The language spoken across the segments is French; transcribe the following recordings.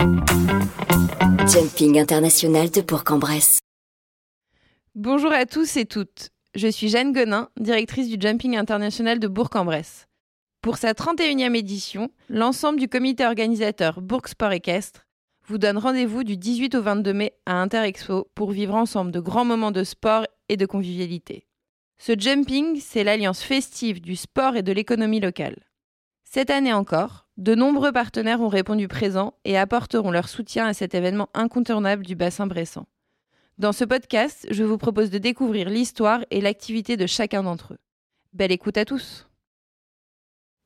Jumping international de Bourg-en-Bresse. Bonjour à tous et toutes. Je suis Jeanne Gonin, directrice du Jumping international de Bourg-en-Bresse. Pour sa 31e édition, l'ensemble du comité organisateur Bourg Sport Équestre vous donne rendez-vous du 18 au 22 mai à Interexpo pour vivre ensemble de grands moments de sport et de convivialité. Ce jumping, c'est l'alliance festive du sport et de l'économie locale. Cette année encore, de nombreux partenaires ont répondu présents et apporteront leur soutien à cet événement incontournable du bassin bressant. Dans ce podcast, je vous propose de découvrir l'histoire et l'activité de chacun d'entre eux. Belle écoute à tous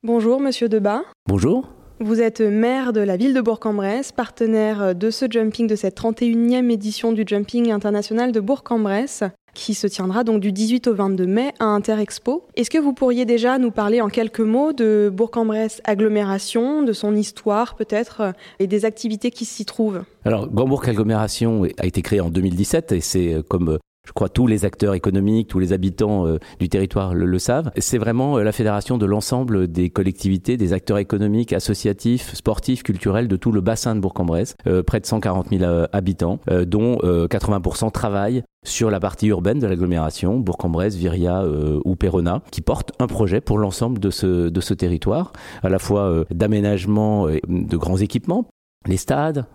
Bonjour Monsieur Debat. Bonjour. Vous êtes maire de la ville de Bourg-en-Bresse, partenaire de ce jumping, de cette 31e édition du Jumping international de Bourg-en-Bresse, qui se tiendra donc du 18 au 22 mai à Interexpo. Est-ce que vous pourriez déjà nous parler en quelques mots de Bourg-en-Bresse agglomération, de son histoire peut-être, et des activités qui s'y trouvent? Alors, Grand-Bourg agglomération a été créé en 2017 et c'est euh, comme je crois tous les acteurs économiques, tous les habitants euh, du territoire le, savent. C'est vraiment euh, la fédération de l'ensemble des collectivités, des acteurs économiques, associatifs, sportifs, culturels de tout le bassin de Bourg-en-Bresse, euh, près de 140 000 habitants, dont 80% travaillent sur la partie urbaine de l'agglomération, Bourg-en-Bresse, Viria ou Perona, qui portent un projet pour l'ensemble de ce, de ce territoire, à la fois d'aménagement de grands équipements, les stades,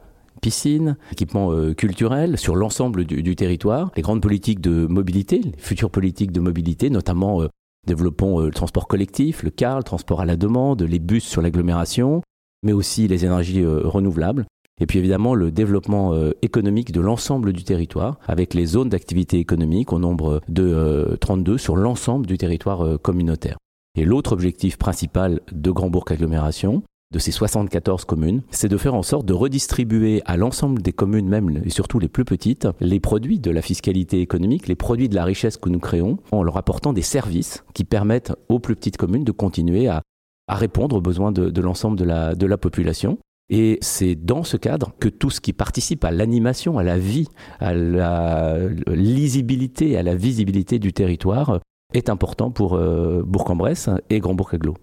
piscines, équipements euh, culturels sur l'ensemble du, territoire, les grandes politiques de mobilité, les futures politiques de mobilité, notamment euh, développons euh, le transport collectif, le car, le transport à la demande, les bus sur l'agglomération, mais aussi les énergies renouvelables. Et puis évidemment le développement économique de l'ensemble du territoire, avec les zones d'activité économique au nombre de 32 sur l'ensemble du territoire communautaire. Et l'autre objectif principal de Grand Bourg Agglomération, de ces 74 communes, c'est de faire en sorte de redistribuer à l'ensemble des communes, même et surtout les plus petites, les produits de la fiscalité économique, les produits de la richesse que nous créons, en leur apportant des services qui permettent aux plus petites communes de continuer à, répondre aux besoins de, l'ensemble de la, de la population. Et c'est dans ce cadre que tout ce qui participe à l'animation, à la vie, à la lisibilité, à la visibilité du territoire est important pour euh, Bourg-en-Bresse et Grand-Bourg-Aglo.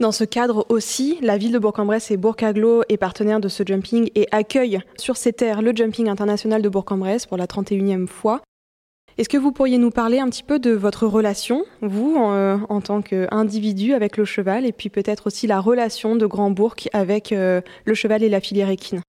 Dans ce cadre aussi, la ville de Bourg-en-Bresse et Bourg-Aglo est partenaire de ce jumping et accueille sur ses terres le jumping international de Bourg-en-Bresse pour la 31e fois. Est-ce que vous pourriez nous parler un petit peu de votre relation, vous, en, euh, tant qu'individu avec le cheval, et puis peut-être aussi la relation de Grand-Bourg avec euh, le cheval et la filière équine?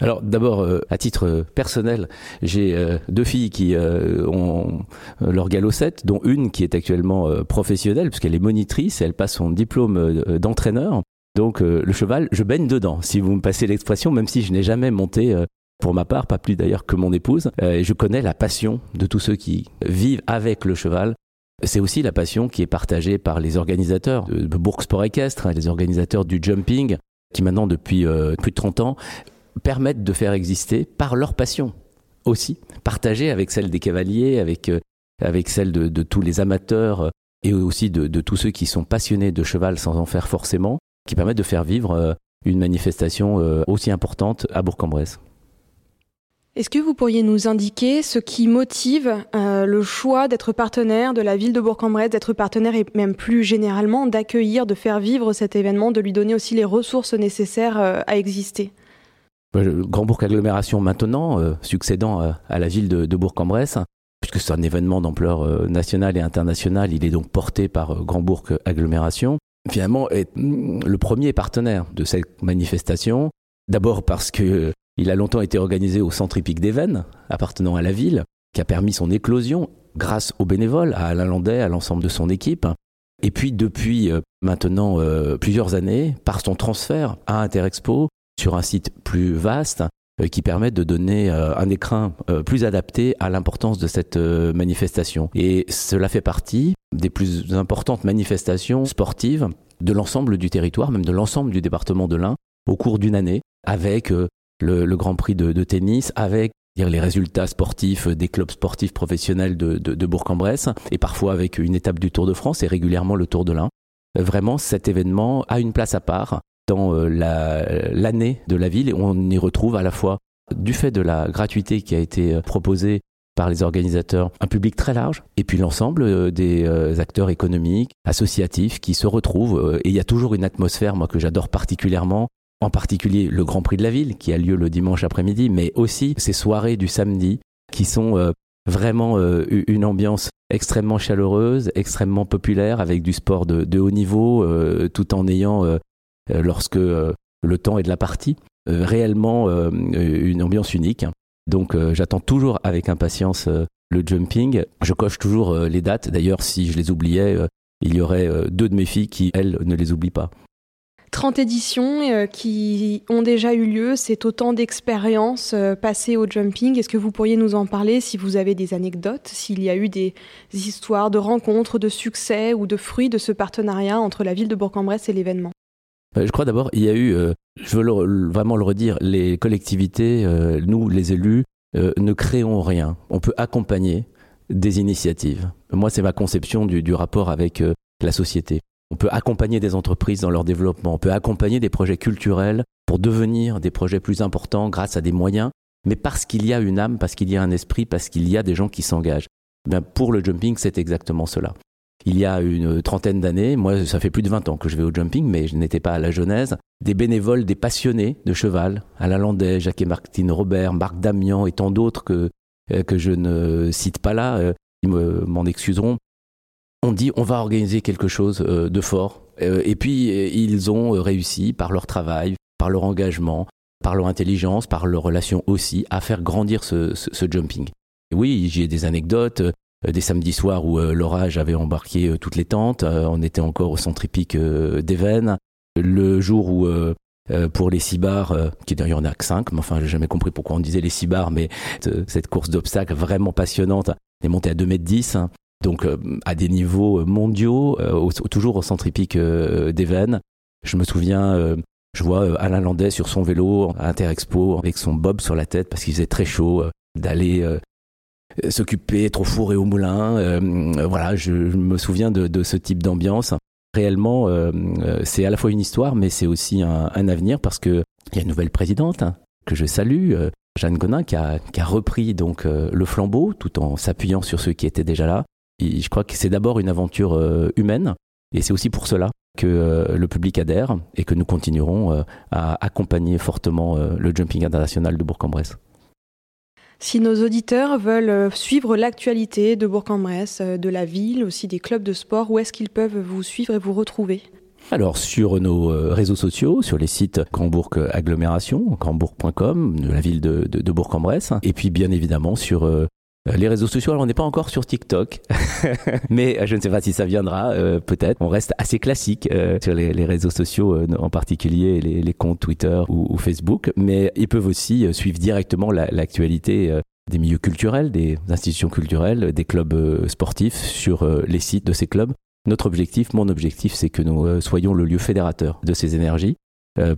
Alors d'abord, euh, à titre euh, personnel, j'ai euh, deux filles qui ont leur galopette, dont une qui est actuellement professionnelle, puisqu'elle est monitrice elle passe son diplôme d'entraîneur. Donc le cheval, je baigne dedans, si vous me passez l'expression, même si je n'ai jamais monté pour ma part, pas plus d'ailleurs que mon épouse. je connais la passion de tous ceux qui vivent avec le cheval. C'est aussi la passion qui est partagée par les organisateurs de Bourg Sport Équestre, hein, les organisateurs du jumping, qui maintenant depuis plus de 30 ans permettent de faire exister par leur passion aussi, partagée avec celle des cavaliers, avec, euh, avec celle de, tous les amateurs euh, et aussi de, tous ceux qui sont passionnés de cheval sans en faire forcément, qui permettent de faire vivre euh, une manifestation aussi importante à Bourg-en-Bresse. Est-ce que vous pourriez nous indiquer ce qui motive le choix d'être partenaire de la ville de Bourg-en-Bresse, d'être partenaire et même plus généralement d'accueillir, de faire vivre cet événement, de lui donner aussi les ressources nécessaires à exister? Grand Bourg Agglomération maintenant, euh, succédant euh, à la ville de, Bourg-en-Bresse, puisque c'est un événement d'ampleur euh, nationale et internationale, il est donc porté par Grand Bourg Agglomération. Finalement, est mm, le premier partenaire de cette manifestation, d'abord parce que il a longtemps été organisé au centre hippique d'Even, appartenant à la ville, qui a permis son éclosion grâce aux bénévoles, à Alain Landais, à l'ensemble de son équipe. Et puis depuis maintenant plusieurs années, par son transfert à Interexpo, sur un site plus vaste euh, qui permet de donner euh, un écrin euh, plus adapté à l'importance de cette manifestation. Et cela fait partie des plus importantes manifestations sportives de l'ensemble du territoire, même de l'ensemble du département de l'Ain, au cours d'une année, avec le, Grand Prix de, tennis, avec les résultats sportifs des clubs sportifs professionnels de, de Bourg-en-Bresse, et parfois avec une étape du Tour de France et régulièrement le Tour de l'Ain. Vraiment, cet événement a une place à part dans euh, l'année de la ville et on y retrouve à la fois du fait de la gratuité qui a été euh, proposée par les organisateurs, un public très large, et puis l'ensemble euh, des acteurs économiques, associatifs qui se retrouvent. Et il y a toujours une atmosphère, moi, que j'adore particulièrement, en particulier le Grand Prix de la ville qui a lieu le dimanche après-midi, mais aussi ces soirées du samedi qui sont vraiment une ambiance extrêmement chaleureuse, extrêmement populaire, avec du sport de, haut niveau, tout en ayant, lorsque le temps est de la partie, réellement une ambiance unique. Donc j'attends toujours avec impatience le jumping. Je coche toujours les dates. D'ailleurs, si je les oubliais, il y aurait deux de mes filles qui, elles, ne les oublient pas. 30 éditions euh, qui ont déjà eu lieu, c'est autant d'expériences euh, passées au jumping. Est-ce que vous pourriez nous en parler si vous avez des anecdotes, s'il y a eu des histoires de rencontres, de succès ou de fruits de ce partenariat entre la ville de Bourg-en-Bresse et l'événement? euh, je crois d'abord, il y a eu, je veux vraiment le redire, les collectivités, nous les élus, ne créons rien. On peut accompagner des initiatives. Moi, c'est ma conception du rapport avec la société. On peut accompagner des entreprises dans leur développement, on peut accompagner des projets culturels pour devenir des projets plus importants grâce à des moyens, mais parce qu'il y a une âme, parce qu'il y a un esprit, parce qu'il y a des gens qui s'engagent. Eh pour le jumping, c'est exactement cela. Il y a une trentaine d'années, moi ça fait plus de 20 ans que je vais au jumping, mais je n'étais pas à la Genèse, des bénévoles, des passionnés de cheval, Alain Landais, Jacques et Martine Robert, Marc Damian et tant d'autres que, euh, que je ne cite pas là, euh, ils m'en excuseront, on dit on va organiser quelque chose euh, de fort. Et puis ils ont réussi par leur travail, par leur engagement, par leur intelligence, par leur relation aussi, à faire grandir ce, jumping. oui, j'ai des anecdotes, des samedis soirs où l'orage avait embarqué toutes les tentes, on était encore au centre hippique d'Even. Le jour où pour les six bars, qui d'ailleurs en a que cinq, mais enfin j'ai jamais compris pourquoi on disait les six bars, mais cette course d'obstacles vraiment passionnante est montée à 2 mètres 10 donc euh, à des niveaux mondiaux, euh, toujours au centre hippique euh, d'Even. Je me souviens, je vois Alain Landais sur son vélo à Interexpo avec son bob sur la tête parce qu'il faisait très chaud, d'aller s'occuper trop fourré au moulin. voilà, je, me souviens de, ce type d'ambiance. Réellement, c'est à la fois une histoire, mais c'est aussi un, avenir parce que il y a une nouvelle présidente hein, que je salue, Jeanne Gonin, qui a, qui a repris donc le flambeau tout en s'appuyant sur ceux qui étaient déjà là je crois que c'est d'abord une aventure euh, humaine et c'est aussi pour cela que euh, le public adhère et que nous continuerons euh, à accompagner fortement le jumping international de Bourg-en-Bresse. Si nos auditeurs veulent suivre l'actualité de Bourg-en-Bresse, de la ville, aussi des clubs de sport, où est-ce qu'ils peuvent vous suivre et vous retrouver? Alors sur nos réseaux sociaux, sur les sites Grandbourg Agglomération, grandbourg.com, de la ville de, de Bourg-en-Bresse, et puis bien évidemment sur euh, les réseaux sociaux, alors on n'est pas encore sur TikTok, mais euh, je ne sais pas si ça viendra, euh, peut-être. On reste assez classique sur les, réseaux sociaux, en particulier les, comptes Twitter ou, Facebook, mais ils peuvent aussi suivre directement l'actualité des milieux culturels, des institutions culturelles, des clubs sportifs sur les sites de ces clubs. Notre objectif, mon objectif, c'est que nous soyons le lieu fédérateur de ces énergies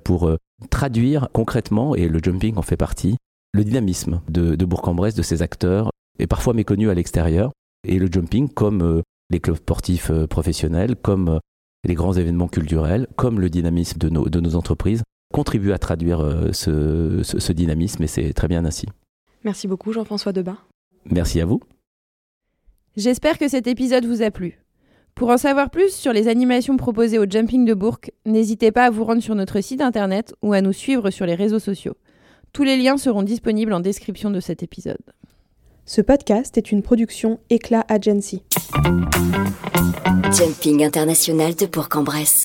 pour traduire concrètement, et le jumping en fait partie, le dynamisme de, de Bourg-en-Bresse, de ses acteurs, est parfois méconnu à l'extérieur. Et le jumping, comme euh, les clubs sportifs euh, professionnels, comme euh, les grands événements culturels, comme le dynamisme de nos, de nos entreprises, contribue à traduire ce, ce, dynamisme et c'est très bien ainsi. Merci beaucoup Jean-François Debat. Merci à vous. J'espère que cet épisode vous a plu. Pour en savoir plus sur les animations proposées au Jumping de Bourg, n'hésitez pas à vous rendre sur notre site internet ou à nous suivre sur les réseaux sociaux. Tous les liens seront disponibles en description de cet épisode. Ce podcast est une production Éclat Agency. Jumping international de Bourg-en-Bresse.